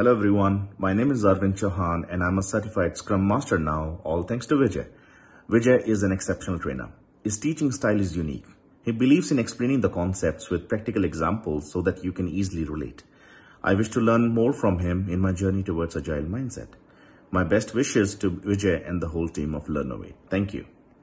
Hello everyone, my name is Arvind Chauhan and I'm a certified Scrum Master now, all thanks to Vijay. Vijay is an exceptional trainer. His teaching style is unique. He believes in explaining the concepts with practical examples so that you can easily relate. I wish to learn more from him in my journey towards Agile mindset. My best wishes to Vijay and the whole team of Learnovate. Thank you.